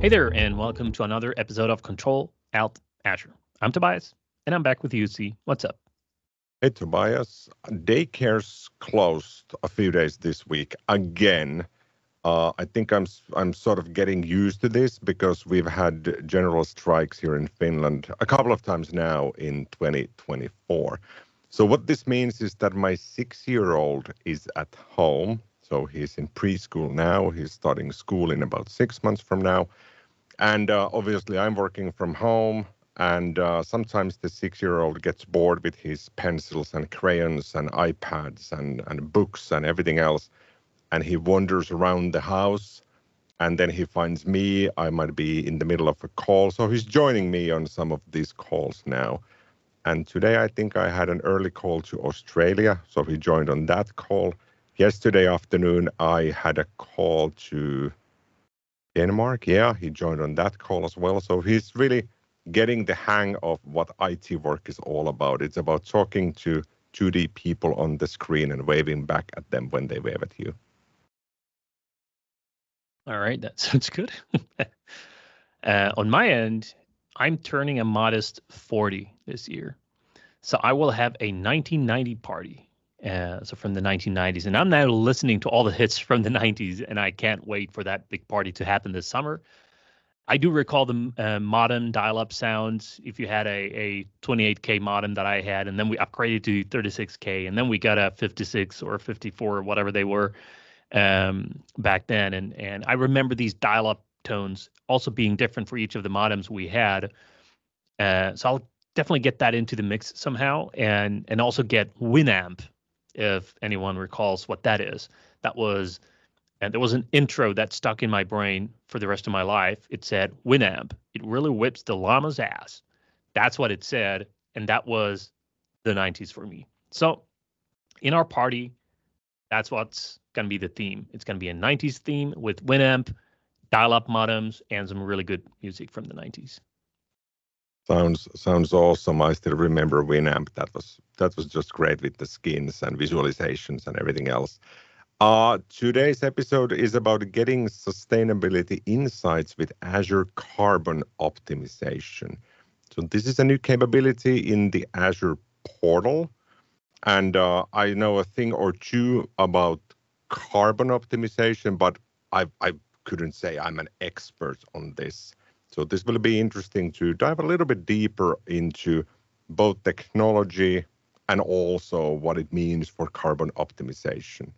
Hey there, and welcome to another episode of Control Alt Azure. I'm Tobias, and I'm back with you, C. What's up? Hey, Tobias. Daycare's closed a few days this week again. Uh, I think I'm I'm sort of getting used to this because we've had general strikes here in Finland a couple of times now in 2024. So what this means is that my six-year-old is at home. So he's in preschool now. He's starting school in about six months from now and uh, obviously, I'm working from home, and uh, sometimes the six-year-old gets bored with his pencils and crayons and iPads and and books and everything else, and he wanders around the house. And then he finds me. I might be in the middle of a call, so he's joining me on some of these calls now. And today, I think I had an early call to Australia, so he joined on that call. Yesterday afternoon, I had a call to Denmark. Yeah, he joined on that call as well. So he's really getting the hang of what IT work is all about. It's about talking to 2D people on the screen and waving back at them when they wave at you. All right, that sounds good. uh, on my end, I'm turning a modest 40 this year. So I will have a 1990 party uh, so from the 1990s. And I'm now listening to all the hits from the 90s, and I can't wait for that big party to happen this summer. I do recall the uh, modem dial-up sounds. If you had a, a 28k modem that I had, and then we upgraded to 36k, and then we got a 56 or 54 or whatever they were um, back then, and and I remember these dial-up tones also being different for each of the modems we had. Uh, so I'll definitely get that into the mix somehow, and and also get Winamp if anyone recalls what that is. That was, and there was an intro that stuck in my brain for the rest of my life. It said, Winamp, it really whips the llama's ass. That's what it said. And that was the 90s for me. So in our party, that's what's going to be the theme. It's going to be a 90s theme with Winamp, dial up modems, and some really good music from the 90s. Sounds sounds awesome. I still remember Winamp. That was that was just great with the skins and visualizations and everything else. Uh, today's episode is about getting sustainability insights with Azure Carbon Optimization. So this is a new capability in the Azure portal, and uh, I know a thing or two about carbon optimization, but I I couldn't say I'm an expert on this. So this will be interesting to dive a little bit deeper into both technology and also what it means for carbon optimization.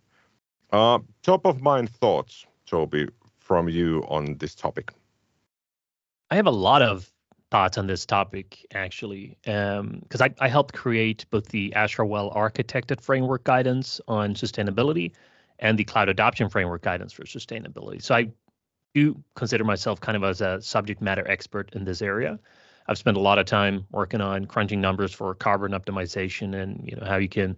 Uh, top of mind thoughts, Tobi, from you on this topic. I have a lot of thoughts on this topic actually, because um, I, I helped create both the Azure Well Architected Framework guidance on sustainability and the Cloud Adoption Framework guidance for sustainability. So I do consider myself kind of as a subject matter expert in this area. I've spent a lot of time working on crunching numbers for carbon optimization and you know how you can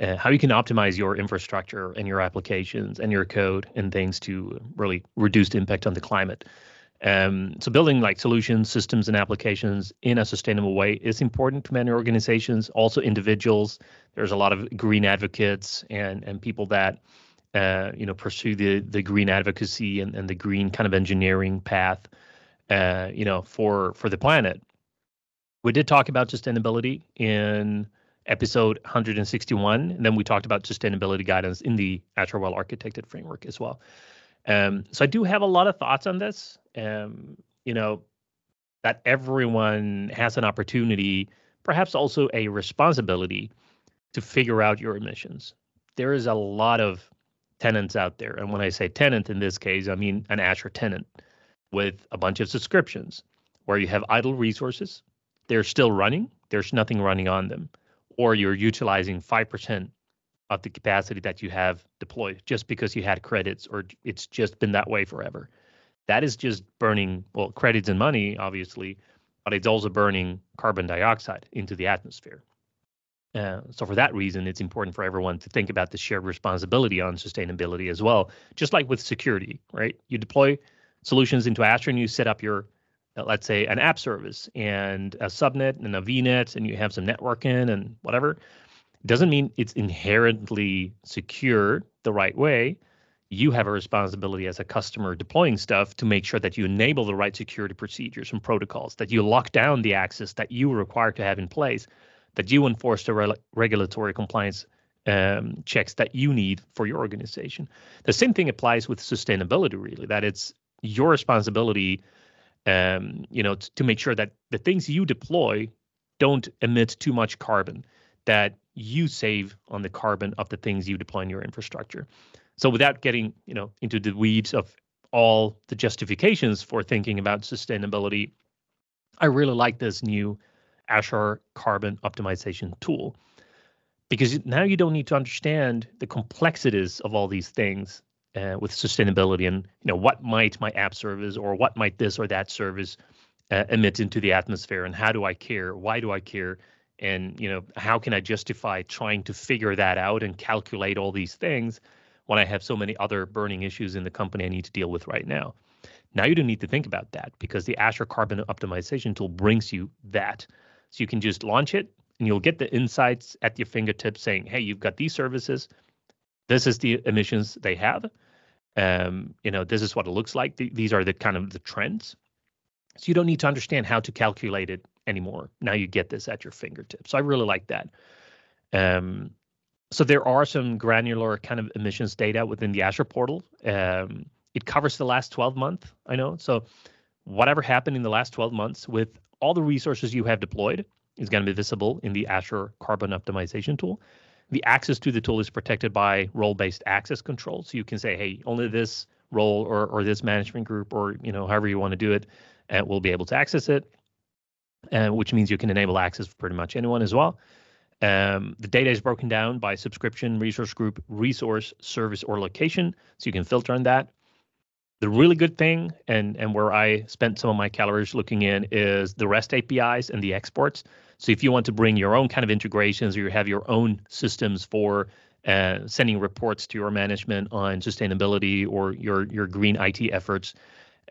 uh, how you can optimize your infrastructure and your applications and your code and things to really reduce the impact on the climate. Um, so building like solutions, systems, and applications in a sustainable way is important to many organizations, also individuals. There's a lot of green advocates and and people that uh, you know, pursue the the green advocacy and, and the green kind of engineering path, uh, you know, for for the planet. We did talk about sustainability in episode 161, and then we talked about sustainability guidance in the Azure Well Architected framework as well. Um, so I do have a lot of thoughts on this. Um, you know, that everyone has an opportunity, perhaps also a responsibility, to figure out your emissions. There is a lot of tenants out there. And when I say tenant in this case, I mean an Azure tenant with a bunch of subscriptions where you have idle resources. They're still running, there's nothing running on them, or you're utilizing 5% of the capacity that you have deployed just because you had credits or it's just been that way forever. That is just burning, well, credits and money, obviously, but it's also burning carbon dioxide into the atmosphere. Uh, so for that reason, it's important for everyone to think about the shared responsibility on sustainability as well. Just like with security, right? You deploy solutions into Azure and you set up your, uh, let's say, an app service and a subnet and a VNet, and you have some networking and whatever. Doesn't mean it's inherently secure the right way. you have a responsibility as a customer deploying stuff to make sure that you enable the right security procedures and protocols, that you lock down the access that you require to have in place, that you enforce the re- regulatory compliance um, checks that you need for your organization. The same thing applies with sustainability, really, that it's your responsibility, um, you know, t- to make sure that the things you deploy don't emit too much carbon, that you save on the carbon of the things you deploy in your infrastructure. So without getting, you know, into the weeds of all the justifications for thinking about sustainability, I really like this new Azure Carbon Optimization tool because now you don't need to understand the complexities of all these things uh, with sustainability and you know what might my app service or what might this or that service uh, emit into the atmosphere and how do I care? Why do I care? And you know how can I justify trying to figure that out and calculate all these things when I have so many other burning issues in the company I need to deal with right now. Now you don't need to think about that because the Azure Carbon Optimization tool brings you that. So you can just launch it and you'll get the insights at your fingertips saying, hey, you've got these services. This is the emissions they have. Um, you know, this is what it looks like. these are the kind of the trends. So you don't need to understand how to calculate it anymore. Now you get this at your fingertips. So I really like that. Um, so there are some granular kind of emissions data within the Azure portal. Um, it covers the last 12 months, I know. So whatever happened in the last 12 months with all the resources you have deployed is going to be visible in the Azure Carbon Optimization tool. The access to the tool is protected by role-based access control. So you can say, hey, only this role or, or this management group or you know however you want to do it uh, will be able to access it, uh, which means you can enable access for pretty much anyone as well. Um, the data is broken down by subscription, resource group, resource, service, or location, so you can filter on that. The really good thing, and and where I spent some of my calories looking in, is the REST APIs and the exports. So if you want to bring your own kind of integrations or you have your own systems for uh, sending reports to your management on sustainability or your your green IT efforts,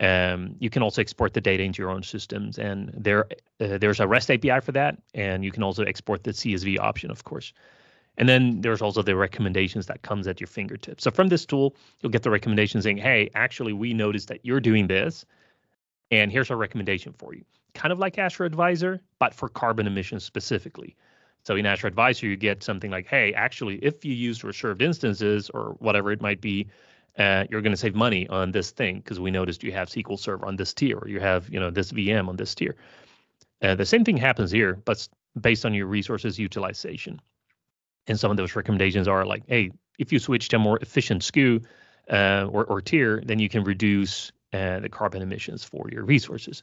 um, you can also export the data into your own systems, and there uh, there's a REST API for that, and you can also export the CSV option, of course. And then there's also the recommendations that comes at your fingertips. So from this tool, you'll get the recommendation saying, "Hey, actually, we noticed that you're doing this, and here's our recommendation for you." Kind of like Azure Advisor, but for carbon emissions specifically. So in Azure Advisor, you get something like, "Hey, actually, if you use reserved instances or whatever it might be, uh, you're going to save money on this thing because we noticed you have SQL Server on this tier, or you have you know this VM on this tier. Uh, the same thing happens here, but based on your resources utilization. And some of those recommendations are like, hey, if you switch to a more efficient SKU uh, or, or tier, then you can reduce uh, the carbon emissions for your resources.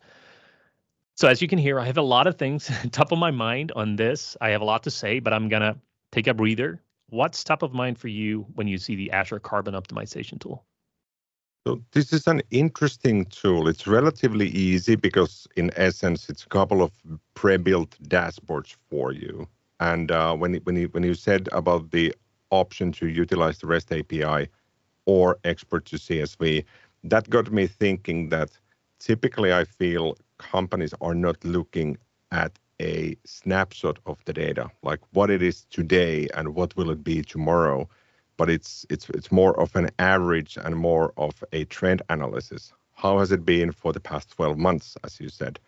So as you can hear, I have a lot of things top of my mind on this. I have a lot to say, but I'm gonna take a breather, what's top of mind for you when you see the Azure Carbon Optimization tool? So this is an interesting tool. It's relatively easy because in essence, it's a couple of pre-built dashboards for you. And uh, when, when, you, when you said about the option to utilize the REST API or export to CSV, that got me thinking that typically I feel companies are not looking at a snapshot of the data, like what it is today and what will it be tomorrow. But it's it's it's more of an average and more of a trend analysis. How has it been for the past 12 months, as you said?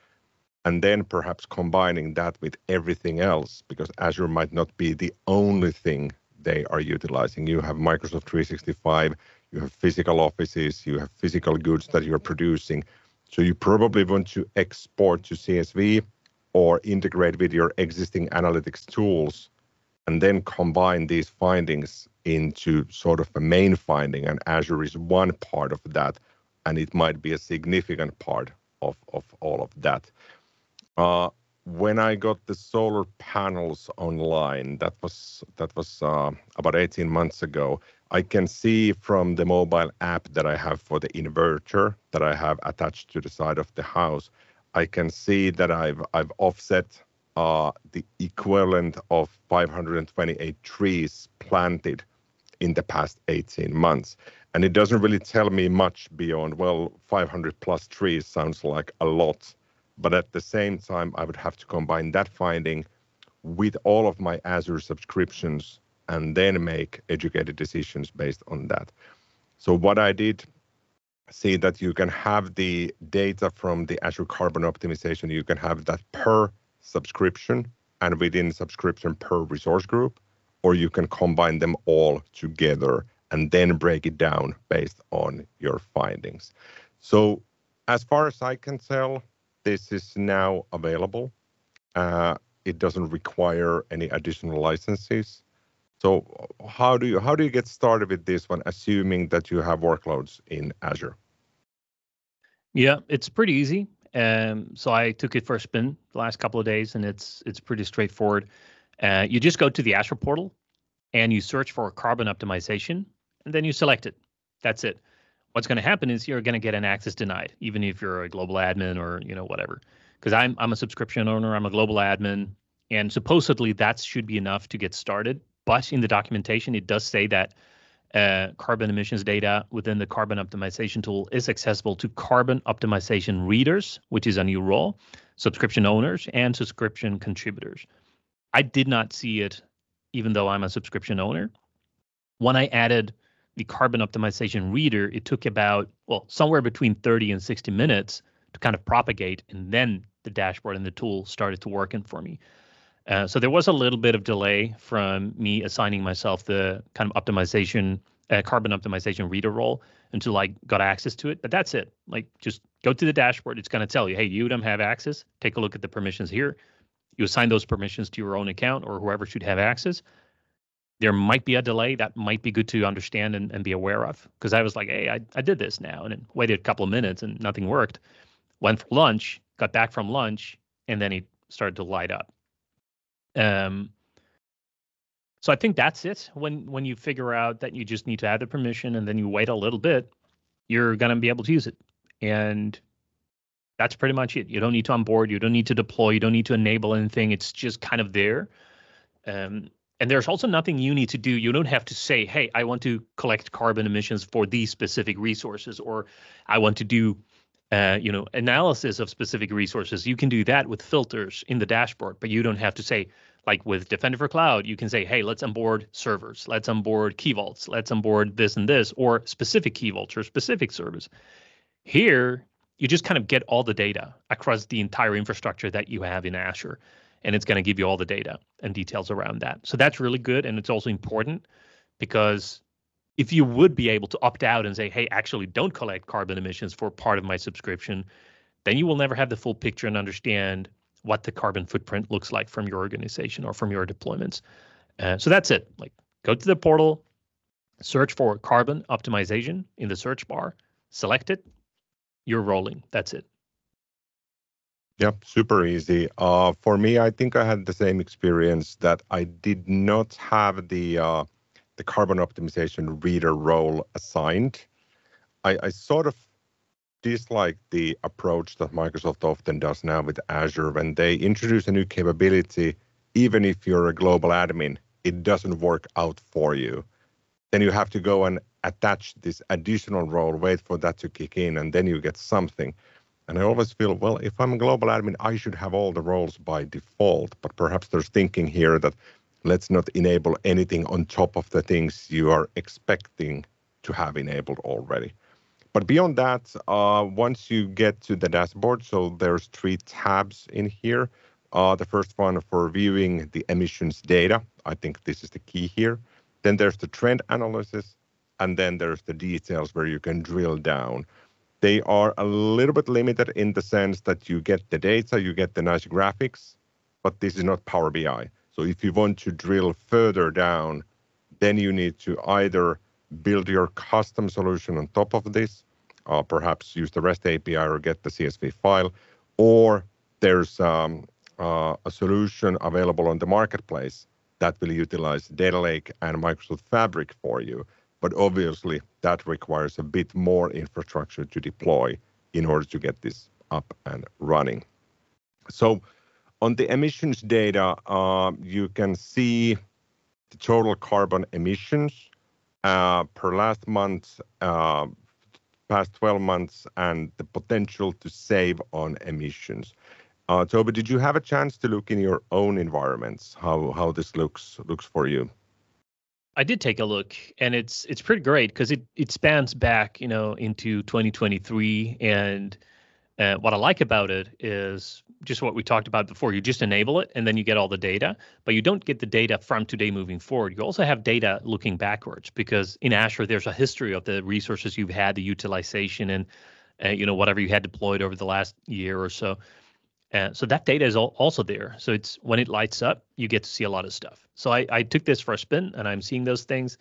And then perhaps combining that with everything else, because Azure might not be the only thing they are utilizing. You have Microsoft 365, you have physical offices, you have physical goods that you're producing. So you probably want to export to CSV or integrate with your existing analytics tools and then combine these findings into sort of a main finding. And Azure is one part of that, and it might be a significant part of, of all of that. Uh, when I got the solar panels online, that was that was uh, about 18 months ago. I can see from the mobile app that I have for the inverter that I have attached to the side of the house I can see that I've I've offset uh, the equivalent of 528 trees planted in the past 18 months. And it doesn't really tell me much beyond, well, 500 plus trees sounds like a lot. But at the same time, I would have to combine that finding with all of my Azure subscriptions and then make educated decisions based on that. So what I did see that you can have the data from the Azure Carbon Optimization, you can have that per subscription and within subscription per resource group, or you can combine them all together and then break it down based on your findings. So as far as I can tell, this is now available. Uh, it doesn't require any additional licenses. So how do you how do you get started with this one, assuming that you have workloads in Azure? Yeah, it's pretty easy. Um, so I took it for a spin the last couple of days, and it's it's pretty straightforward. Uh, you just go to the Azure portal, and you search for carbon optimization, and then you select it. That's it. What's going to happen is you're going to get an access denied, even if you're a global admin or you know whatever. Because I'm I'm a subscription owner, I'm a global admin, and supposedly that should be enough to get started. But in the documentation, it does say that uh, carbon emissions data within the carbon optimization tool is accessible to carbon optimization readers, which is a new role, subscription owners, and subscription contributors. I did not see it, even though I'm a subscription owner. When I added the carbon optimization reader, it took about, well, somewhere between 30 and 60 minutes to kind of propagate, and then the dashboard and the tool started to work in for me. Uh, so there was a little bit of delay from me assigning myself the kind of optimization, uh, carbon optimization reader role until I got access to it. But that's it. Like just go to the dashboard. It's going to tell you, hey, you don't have access. Take a look at the permissions here. You assign those permissions to your own account or whoever should have access. There might be a delay that might be good to understand and, and be aware of. Because I was like, hey, I, I did this now and then waited a couple of minutes and nothing worked. Went for lunch, got back from lunch, and then it started to light up. Um, so I think that's it. When when you figure out that you just need to add the permission and then you wait a little bit, you're gonna be able to use it. And that's pretty much it. You don't need to onboard, you don't need to deploy, you don't need to enable anything. It's just kind of there. Um, and there's also nothing you need to do. You don't have to say, hey, I want to collect carbon emissions for these specific resources, or I want to do uh, you know, analysis of specific resources. You can do that with filters in the dashboard, but you don't have to say, like with Defender for Cloud, you can say, hey, let's onboard servers, let's onboard key vaults, let's onboard this and this, or specific key vaults or specific service. Here, you just kind of get all the data across the entire infrastructure that you have in Azure, and it's going to give you all the data and details around that. So that's really good, and it's also important because if you would be able to opt out and say, hey, actually don't collect carbon emissions for part of my subscription, then you will never have the full picture and understand what the carbon footprint looks like from your organization or from your deployments. Uh, so that's it. Like go to the portal, search for carbon optimization in the search bar, select it, you're rolling. That's it. Yep, super easy. Uh, for me, I think I had the same experience that I did not have the uh, the carbon optimization reader role assigned. I, I sort of dislike the approach that Microsoft often does now with Azure when they introduce a new capability, even if you're a global admin, it doesn't work out for you. Then you have to go and attach this additional role, wait for that to kick in, and then you get something. And I always feel, well, if I'm a global admin, I should have all the roles by default. But perhaps there's thinking here that let's not enable anything on top of the things you are expecting to have enabled already. But beyond that, uh, once you get to the dashboard, so there's three tabs in here. Uh, the first one for viewing the emissions data. I think this is the key here. Then there's the trend analysis, and then there's the details where you can drill down. They are a little bit limited in the sense that you get the data, you get the nice graphics, but this is not Power BI. So if you want to drill further down, then you need to either build your custom solution on top of this, uh, perhaps use the REST API or get the CSV file, or there's um, uh, a solution available on the marketplace that will utilize Data Lake and Microsoft Fabric for you. But obviously, that requires a bit more infrastructure to deploy in order to get this up and running. So on the emissions data, uh, you can see the total carbon emissions uh, per last month, uh, past 12 months, and the potential to save on emissions. Tobi, did you have a chance to look in your own environments, how how this looks looks for you? I did take a look, and it's it's pretty great because it it spans back, you know, into 2023. And uh, what I like about it is just what we talked about before. You just enable it, and then you get all the data, but you don't get the data from today moving forward. You also have data looking backwards because in Azure there's a history of the resources you've had, the utilization, and uh, you know whatever you had deployed over the last year or so. So that data is also there. So it's when it lights up, you get to see a lot of stuff. So I, I took this for a spin, and I'm seeing those things.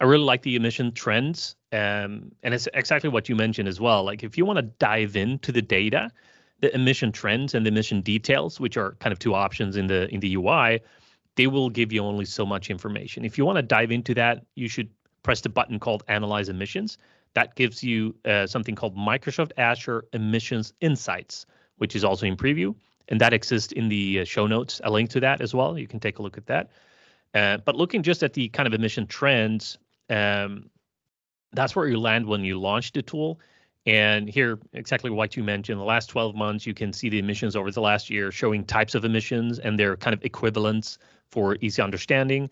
I really like the emission trends, um, and it's exactly what you mentioned as well. Like if you want to dive into the data, the emission trends and the emission details, which are kind of two options in the in the UI, they will give you only so much information. If you want to dive into that, you should press the button called Analyze Emissions. That gives you uh, something called Microsoft Azure Emissions Insights which is also in preview. And that exists in the uh, show notes, a link to that as well. You can take a look at that. Uh, but looking just at the kind of emission trends, um, that's where you land when you launch the tool. And here, exactly what you mentioned, the last 12 months, you can see the emissions over the last year showing types of emissions and their kind of equivalents for easy understanding.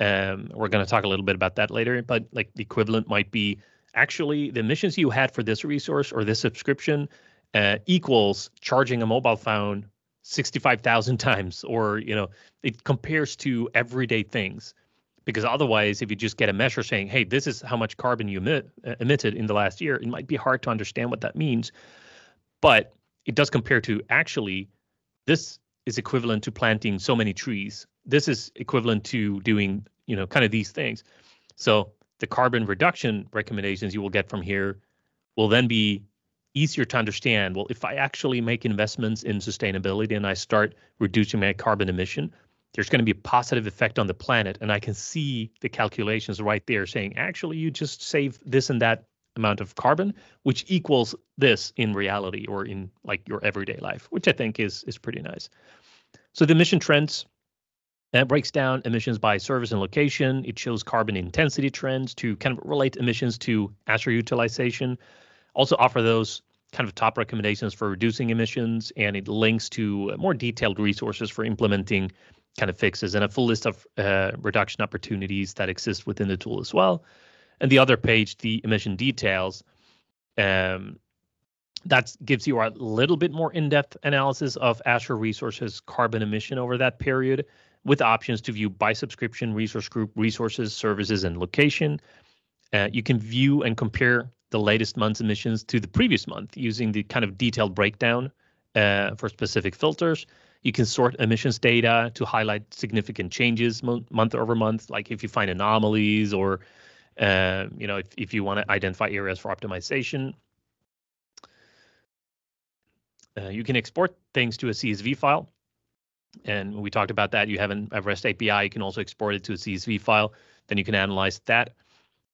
Um, we're going to talk a little bit about that later, but like the equivalent might be actually the emissions you had for this resource or this subscription uh, equals charging a mobile phone 65,000 times or you know it compares to everyday things. Because otherwise if you just get a measure saying hey this is how much carbon you emit, uh, emitted in the last year it might be hard to understand what that means. But it does compare to actually this is equivalent to planting so many trees. This is equivalent to doing you know kind of these things. So the carbon reduction recommendations you will get from here will then be easier to understand. Well if i actually make investments in sustainability and i start reducing my carbon emission there's going to be a positive effect on the planet and i can see the calculations right there saying actually you just save this and that amount of carbon which equals this in reality or in like your everyday life which i think is is pretty nice. So the emission trends that breaks down emissions by service and location. It shows carbon intensity trends to kind of relate emissions to Azure utilization also offer those kind of top recommendations for reducing emissions, and it links to more detailed resources for implementing kind of fixes and a full list of uh, reduction opportunities that exist within the tool as well. And the other page, the emission details, um, that gives you a little bit more in-depth analysis of Azure Resources carbon emission over that period, with options to view by subscription, resource group, resources, services, and location. Uh, you can view and compare the latest month's emissions to the previous month using the kind of detailed breakdown uh, for specific filters. You can sort emissions data to highlight significant changes mo- month over month, like if you find anomalies or uh, you know if, if you want to identify areas for optimization. Uh, you can export things to a CSV file. And we talked about that. You have an, a REST API. You can also export it to a CSV file. Then you can analyze that.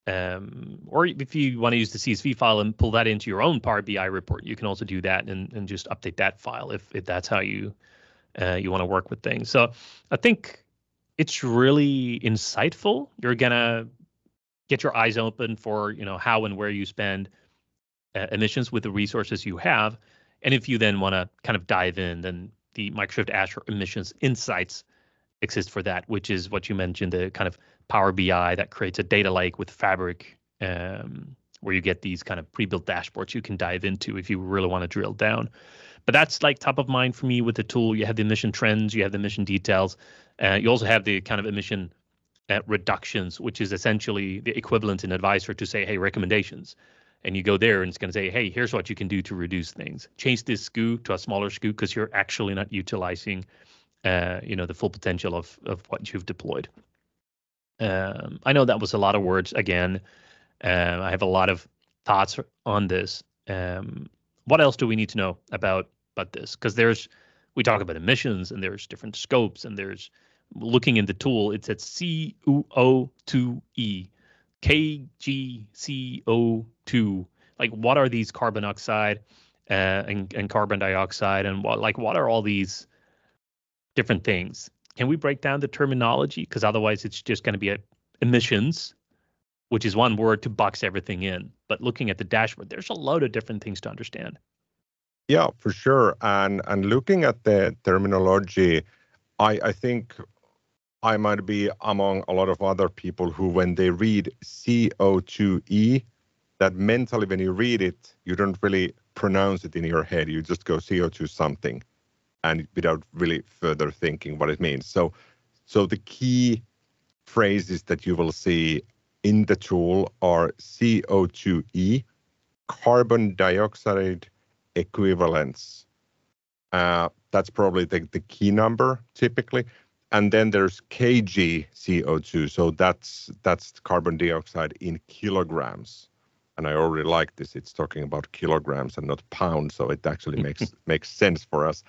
Um, or if you want to use the CSV file and pull that into your own Power BI report, you can also do that and, and just update that file if, if that's how you uh, you want to work with things. So I think it's really insightful. You're gonna get your eyes open for you know how and where you spend uh, emissions with the resources you have, and if you then want to kind of dive in, then the Microsoft Azure Emissions Insights exist for that, which is what you mentioned, the kind of Power BI that creates a data lake with Fabric, um, where you get these kind of pre-built dashboards you can dive into if you really want to drill down. But that's like top of mind for me with the tool. You have the emission trends, you have the emission details, uh, you also have the kind of emission uh, reductions, which is essentially the equivalent in Advisor to say, hey, recommendations. And you go there and it's going to say, hey, here's what you can do to reduce things. Change this SKU to a smaller SKU because you're actually not utilizing, uh, you know, the full potential of of what you've deployed. Um, I know that was a lot of words again. Uh, I have a lot of thoughts on this. Um, what else do we need to know about about this? Because there's we talk about emissions and there's different scopes and there's looking in the tool. It's at CO2e, KGCO2. Like what are these carbon oxide uh, and and carbon dioxide and what like what are all these different things? Can we break down the terminology? Because otherwise, it's just going to be emissions, which is one word to box everything in. But looking at the dashboard, there's a load of different things to understand. Yeah, for sure. And and looking at the terminology, I I think I might be among a lot of other people who, when they read CO2e, that mentally, when you read it, you don't really pronounce it in your head. You just go CO2 something, and without really further thinking what it means. So, so the key phrases that you will see in the tool are CO2e, carbon dioxide equivalents. Uh, that's probably the, the key number typically. And then there's kg CO2. So that's that's carbon dioxide in kilograms. And I already like this. It's talking about kilograms and not pounds, so it actually makes makes sense for us.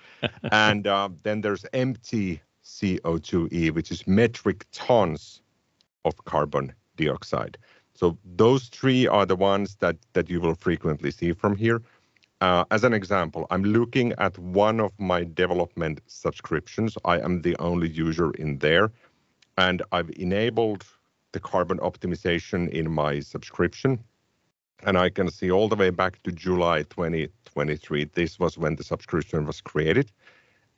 And uh, then there's MT CO2e, which is metric tons of carbon dioxide. So those three are the ones that that you will frequently see from here. Uh, as an example, I'm looking at one of my development subscriptions. I am the only user in there, and I've enabled the carbon optimization in my subscription. And I can see all the way back to July 2023. This was when the subscription was created.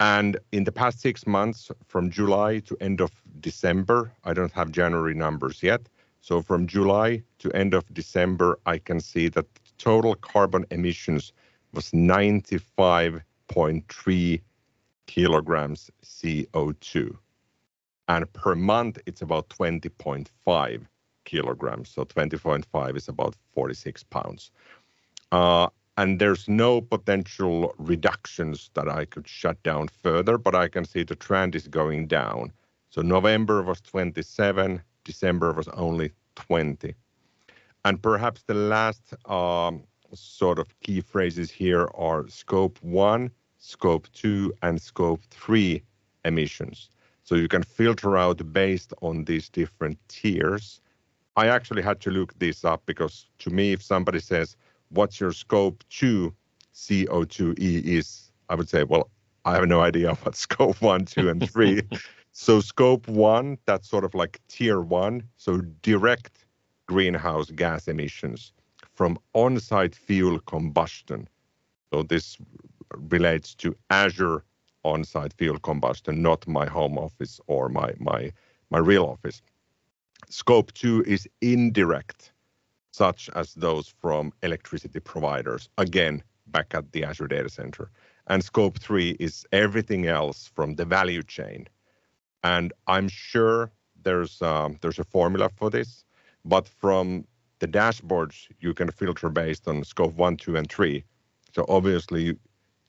And in the past six months, from July to end of December, I don't have January numbers yet. So from July to end of December, I can see that total carbon emissions was 95.3 kilograms CO2. And per month, it's about 20.5 kilograms. So 20.5 is about 46 pounds. Uh, and there's no potential reductions that I could shut down further, but I can see the trend is going down. So November was 27, December was only 20. And perhaps the last um, sort of key phrases here are scope one, scope two, and scope three emissions. So you can filter out based on these different tiers. I actually had to look this up because to me, if somebody says, what's your scope two CO2e is, I would say, well, I have no idea what scope one, two, and three. so scope one, that's sort of like tier one. So direct greenhouse gas emissions from on-site fuel combustion. So this relates to Azure on-site fuel combustion, not my home office or my my my real office. Scope two is indirect, such as those from electricity providers. Again, back at the Azure data center. And scope three is everything else from the value chain. And I'm sure there's um, there's a formula for this, but from the dashboards you can filter based on scope one, two, and three. So obviously,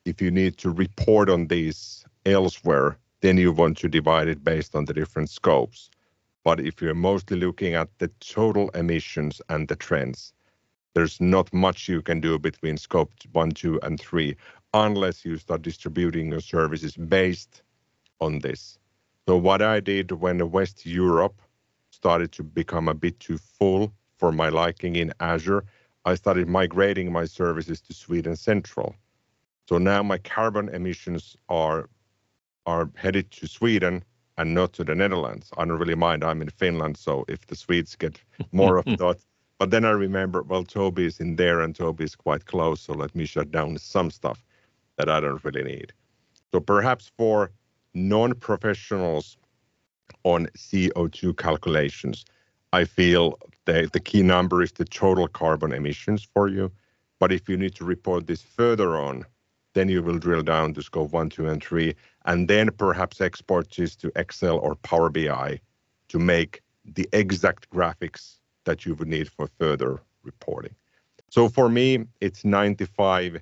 if you need to report on these elsewhere, then you want to divide it based on the different scopes. But if you're mostly looking at the total emissions and the trends, there's not much you can do between scope one, two, and three, unless you start distributing your services based on this. So what I did when West Europe started to become a bit too full for my liking in Azure, I started migrating my services to Sweden Central. So now my carbon emissions are are headed to Sweden and not to the Netherlands. I don't really mind. I'm in Finland, so if the Swedes get more of that. But then I remember, well, Tobi is in there and Tobi is quite close, so let me shut down some stuff that I don't really need. So perhaps for non-professionals on CO2 calculations, I feel the, the key number is the total carbon emissions for you. But if you need to report this further on, then you will drill down to scope one, two, and three, and then perhaps export this to Excel or Power BI to make the exact graphics that you would need for further reporting. So for me, it's 95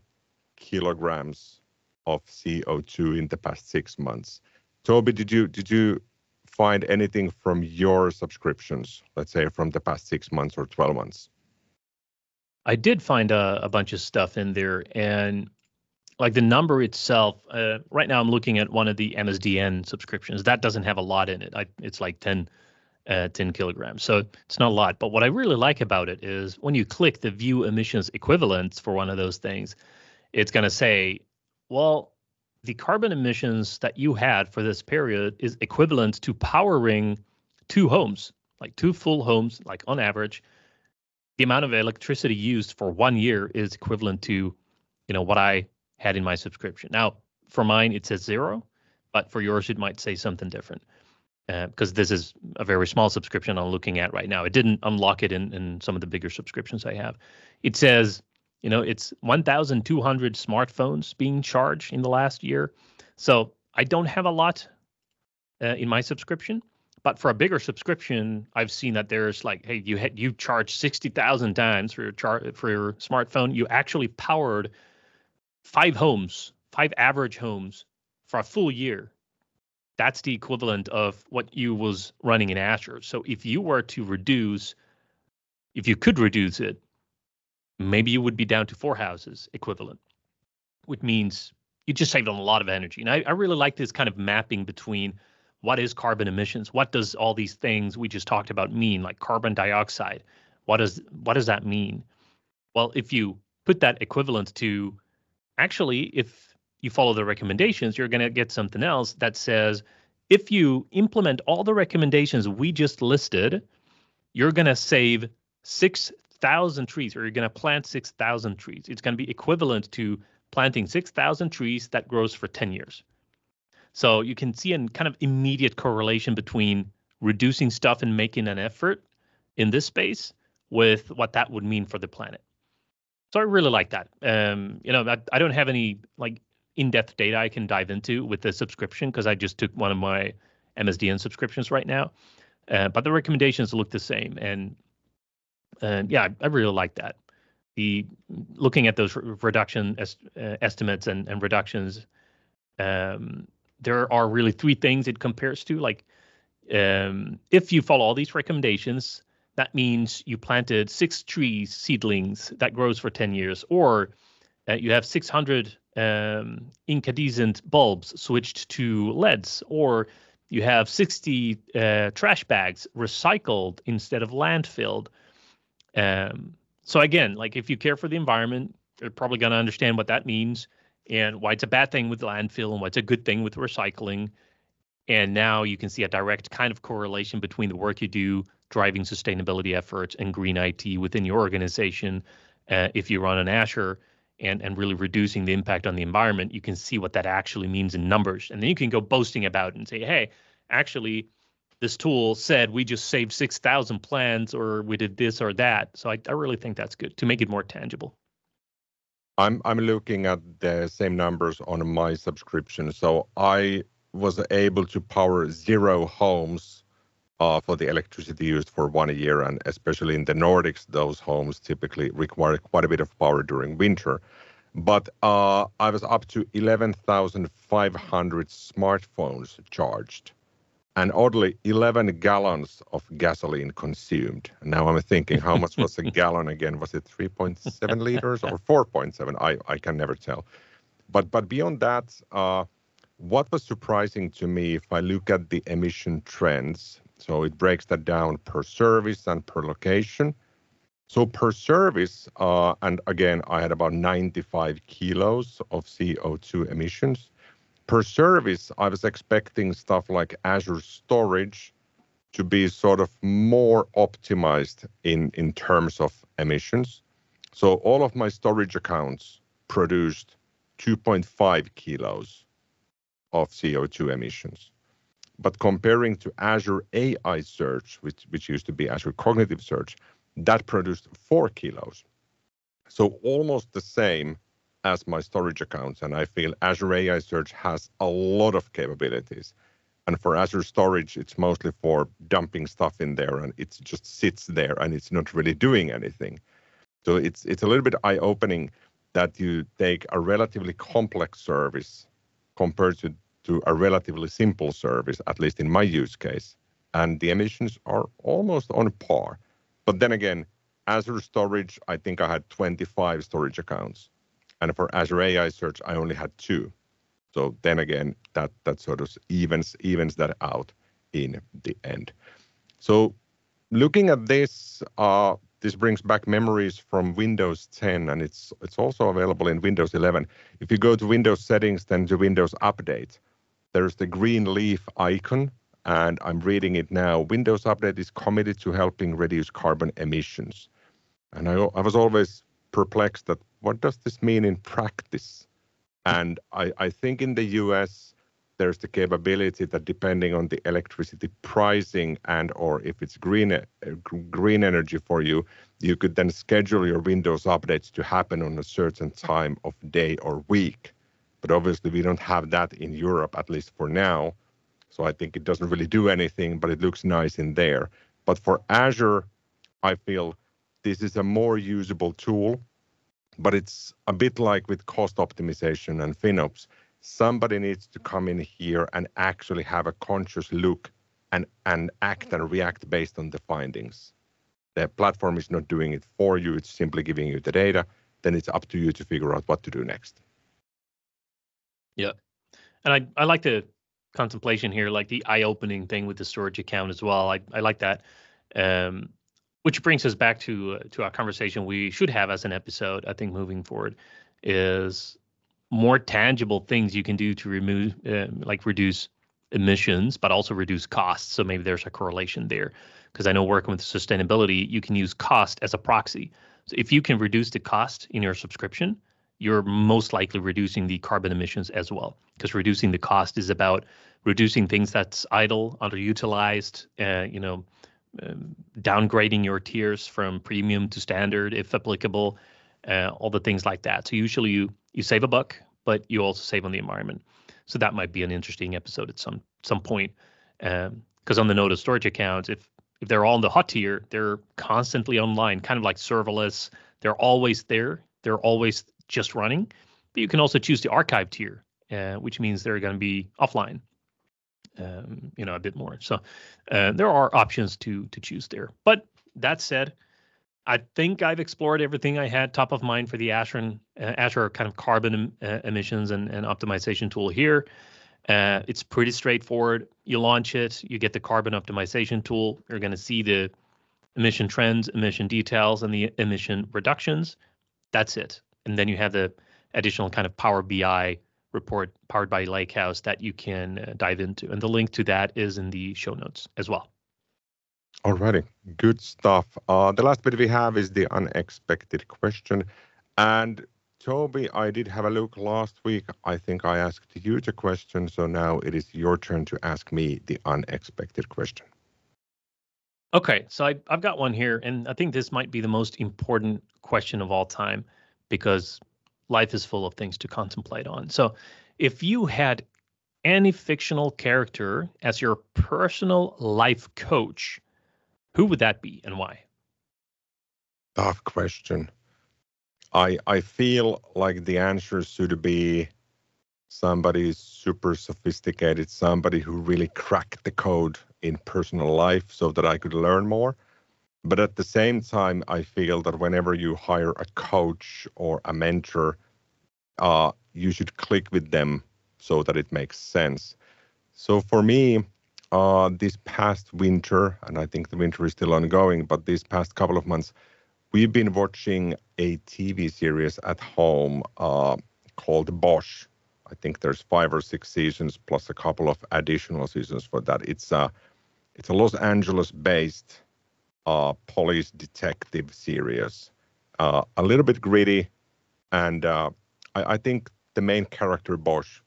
kilograms of CO2 in the past six months. Tobi, did you did you find anything from your subscriptions, let's say from the past six months or 12 months? I did find a, a bunch of stuff in there, and like the number itself. Uh, right now, I'm looking at one of the MSDN subscriptions. That doesn't have a lot in it. I, it's like 10, uh, 10 kilograms, so it's not a lot. But what I really like about it is when you click the view emissions equivalents for one of those things, it's going to say, well, the carbon emissions that you had for this period is equivalent to powering two homes, like two full homes, like on average. The amount of electricity used for one year is equivalent to, you know, what I had in my subscription. Now, for mine, it says zero, but for yours, it might say something different. because uh, this is a very small subscription I'm looking at right now. It didn't unlock it in, in some of the bigger subscriptions I have. It says, you know, it's 1,200 smartphones being charged in the last year. So I don't have a lot uh, in my subscription, but for a bigger subscription, I've seen that there's like, hey, you had you charge 60,000 times for your char- for your smartphone. You actually powered five homes, five average homes for a full year that's the equivalent of what you was running in Azure. So if you were to reduce, if you could reduce it, maybe you would be down to four houses equivalent, which means you just saved on a lot of energy. And I, I really like this kind of mapping between what is carbon emissions, what does all these things we just talked about mean, like carbon dioxide. What does what does that mean? Well, if you put that equivalent to actually, if you follow the recommendations, you're going to get something else that says if you implement all the recommendations we just listed, you're going to save 6,000 trees or you're going to plant 6,000 trees. It's going to be equivalent to planting 6,000 trees that grows for 10 years. So you can see a kind of immediate correlation between reducing stuff and making an effort in this space with what that would mean for the planet. So I really like that. Um, you know, I, I don't have any like in-depth data I can dive into with the subscription because I just took one of my MSDN subscriptions right now. Uh, but the recommendations look the same, and uh, yeah, I, I, really like that. The looking at those reduction est- uh, estimates and, and reductions, um, there are really three things it compares to. Like, um, if you follow all these recommendations, that means you planted six trees seedlings that grows for 10 years, or uh, you have 600 um, incandescent bulbs switched to LEDs, or you have 60 uh, trash bags recycled instead of landfilled. Um, so again, like if you care for the environment, you're probably going to understand what that means and why it's a bad thing with landfill and what's a good thing with recycling. And now you can see a direct kind of correlation between the work you do driving sustainability efforts and green IT within your organization. Uh, if you run an Azure, and and really reducing the impact on the environment, you can see what that actually means in numbers, and then you can go boasting about and say, hey, actually, this tool said we just saved six thousand plans or we did this or that. So I, I really think that's good to make it more tangible. I'm I'm looking at the same numbers on my subscription. So I was able to power zero homes for the electricity used for one year, and especially in the Nordics, those homes typically require quite a bit of power during winter. But uh, I was up to 11,500 smartphones charged, and oddly, 11 gallons of gasoline consumed. Now I'm thinking, how much was a gallon again? Was it 3.7 liters or 4.7? I, I can never tell. But but beyond that, uh, what was surprising to me, if I look at the emission trends, so it breaks that down per service and per location. So per service, uh, and again, I had about 95 kilos of CO2 emissions. Per service, I was expecting stuff like Azure Storage to be sort of more optimized in, in terms of emissions. So all of my storage accounts produced 2.5 kilos of CO2 emissions. But comparing to Azure AI Search, which, which used to be Azure Cognitive Search, that produced four kilos. So almost the same as my storage accounts. And I feel Azure AI Search has a lot of capabilities. And for Azure Storage, it's mostly for dumping stuff in there and it just sits there and it's not really doing anything. So it's it's a little bit eye-opening that you take a relatively complex service compared to to a relatively simple service, at least in my use case, and the emissions are almost on par. But then again, Azure Storage, I think I had 25 storage accounts, and for Azure AI Search, I only had two. So then again, that that sort of evens evens that out in the end. So looking at this, uh, this brings back memories from Windows 10, and it's it's also available in Windows 11. If you go to Windows settings, then to Windows Update, there's the green leaf icon, and I'm reading it now. Windows Update is committed to helping reduce carbon emissions. And I, I was always perplexed that what does this mean in practice? And I, I think in the US, there's the capability that depending on the electricity pricing and or if it's green uh, green energy for you, you could then schedule your Windows updates to happen on a certain time of day or week. But obviously, we don't have that in Europe, at least for now. So I think it doesn't really do anything, but it looks nice in there. But for Azure, I feel this is a more usable tool, but it's a bit like with cost optimization and FinOps somebody needs to come in here and actually have a conscious look and, and act and react based on the findings. The platform is not doing it for you, it's simply giving you the data. Then it's up to you to figure out what to do next. Yeah. And I, I like the contemplation here, like the eye opening thing with the storage account as well. I, I like that. Um, which brings us back to uh, to our conversation we should have as an episode, I think, moving forward, is more tangible things you can do to remove, uh, like reduce emissions, but also reduce costs. So maybe there's a correlation there. Because I know working with sustainability, you can use cost as a proxy. So if you can reduce the cost in your subscription, you're most likely reducing the carbon emissions as well. Because reducing the cost is about reducing things that's idle, underutilized, uh, you know, um, downgrading your tiers from premium to standard if applicable, uh, all the things like that. So usually you you save a buck, but you also save on the environment. So that might be an interesting episode at some some point. Because um, on the note of storage accounts, if if they're all in the hot tier, they're constantly online, kind of like serverless. They're always there. They're always just running. But you can also choose the archive tier, uh, which means they're going to be offline. Um, you know, a bit more. So uh, there are options to to choose there. But that said, I think I've explored everything I had top of mind for the Azure, uh, Azure kind of carbon uh, emissions and, and optimization tool here. Uh, it's pretty straightforward. You launch it, you get the carbon optimization tool. You're going to see the emission trends, emission details, and the emission reductions. That's it. And then you have the additional kind of Power BI report powered by Lakehouse that you can uh, dive into. And the link to that is in the show notes as well. Alrighty, good stuff. Uh, the last bit we have is the unexpected question. And Tobi, I did have a look last week. I think I asked you the question, so now it is your turn to ask me the unexpected question. Okay, so I, I've got one here, and I think this might be the most important question of all time because life is full of things to contemplate on. So, if you had any fictional character as your personal life coach, who would that be and why? Tough question. I I feel like the answer should be somebody super sophisticated, somebody who really cracked the code in personal life so that I could learn more. But at the same time, I feel that whenever you hire a coach or a mentor, uh, you should click with them so that it makes sense. So for me, uh, this past winter, and I think the winter is still ongoing, but these past couple of months, we've been watching a TV series at home uh, called Bosch. I think there's five or six seasons plus a couple of additional seasons for that. It's a it's a Los Angeles-based uh, police detective series, uh, a little bit gritty, and uh, I, I think the main character Bosch,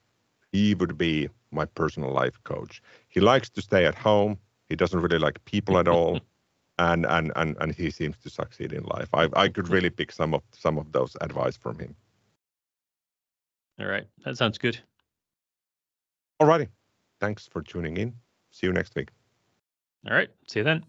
he would be my personal life coach. He likes to stay at home. He doesn't really like people at all. and and and and he seems to succeed in life. I I could really pick some of some of those advice from him. All right, that sounds good. All righty, thanks for tuning in. See you next week. All right, see you then.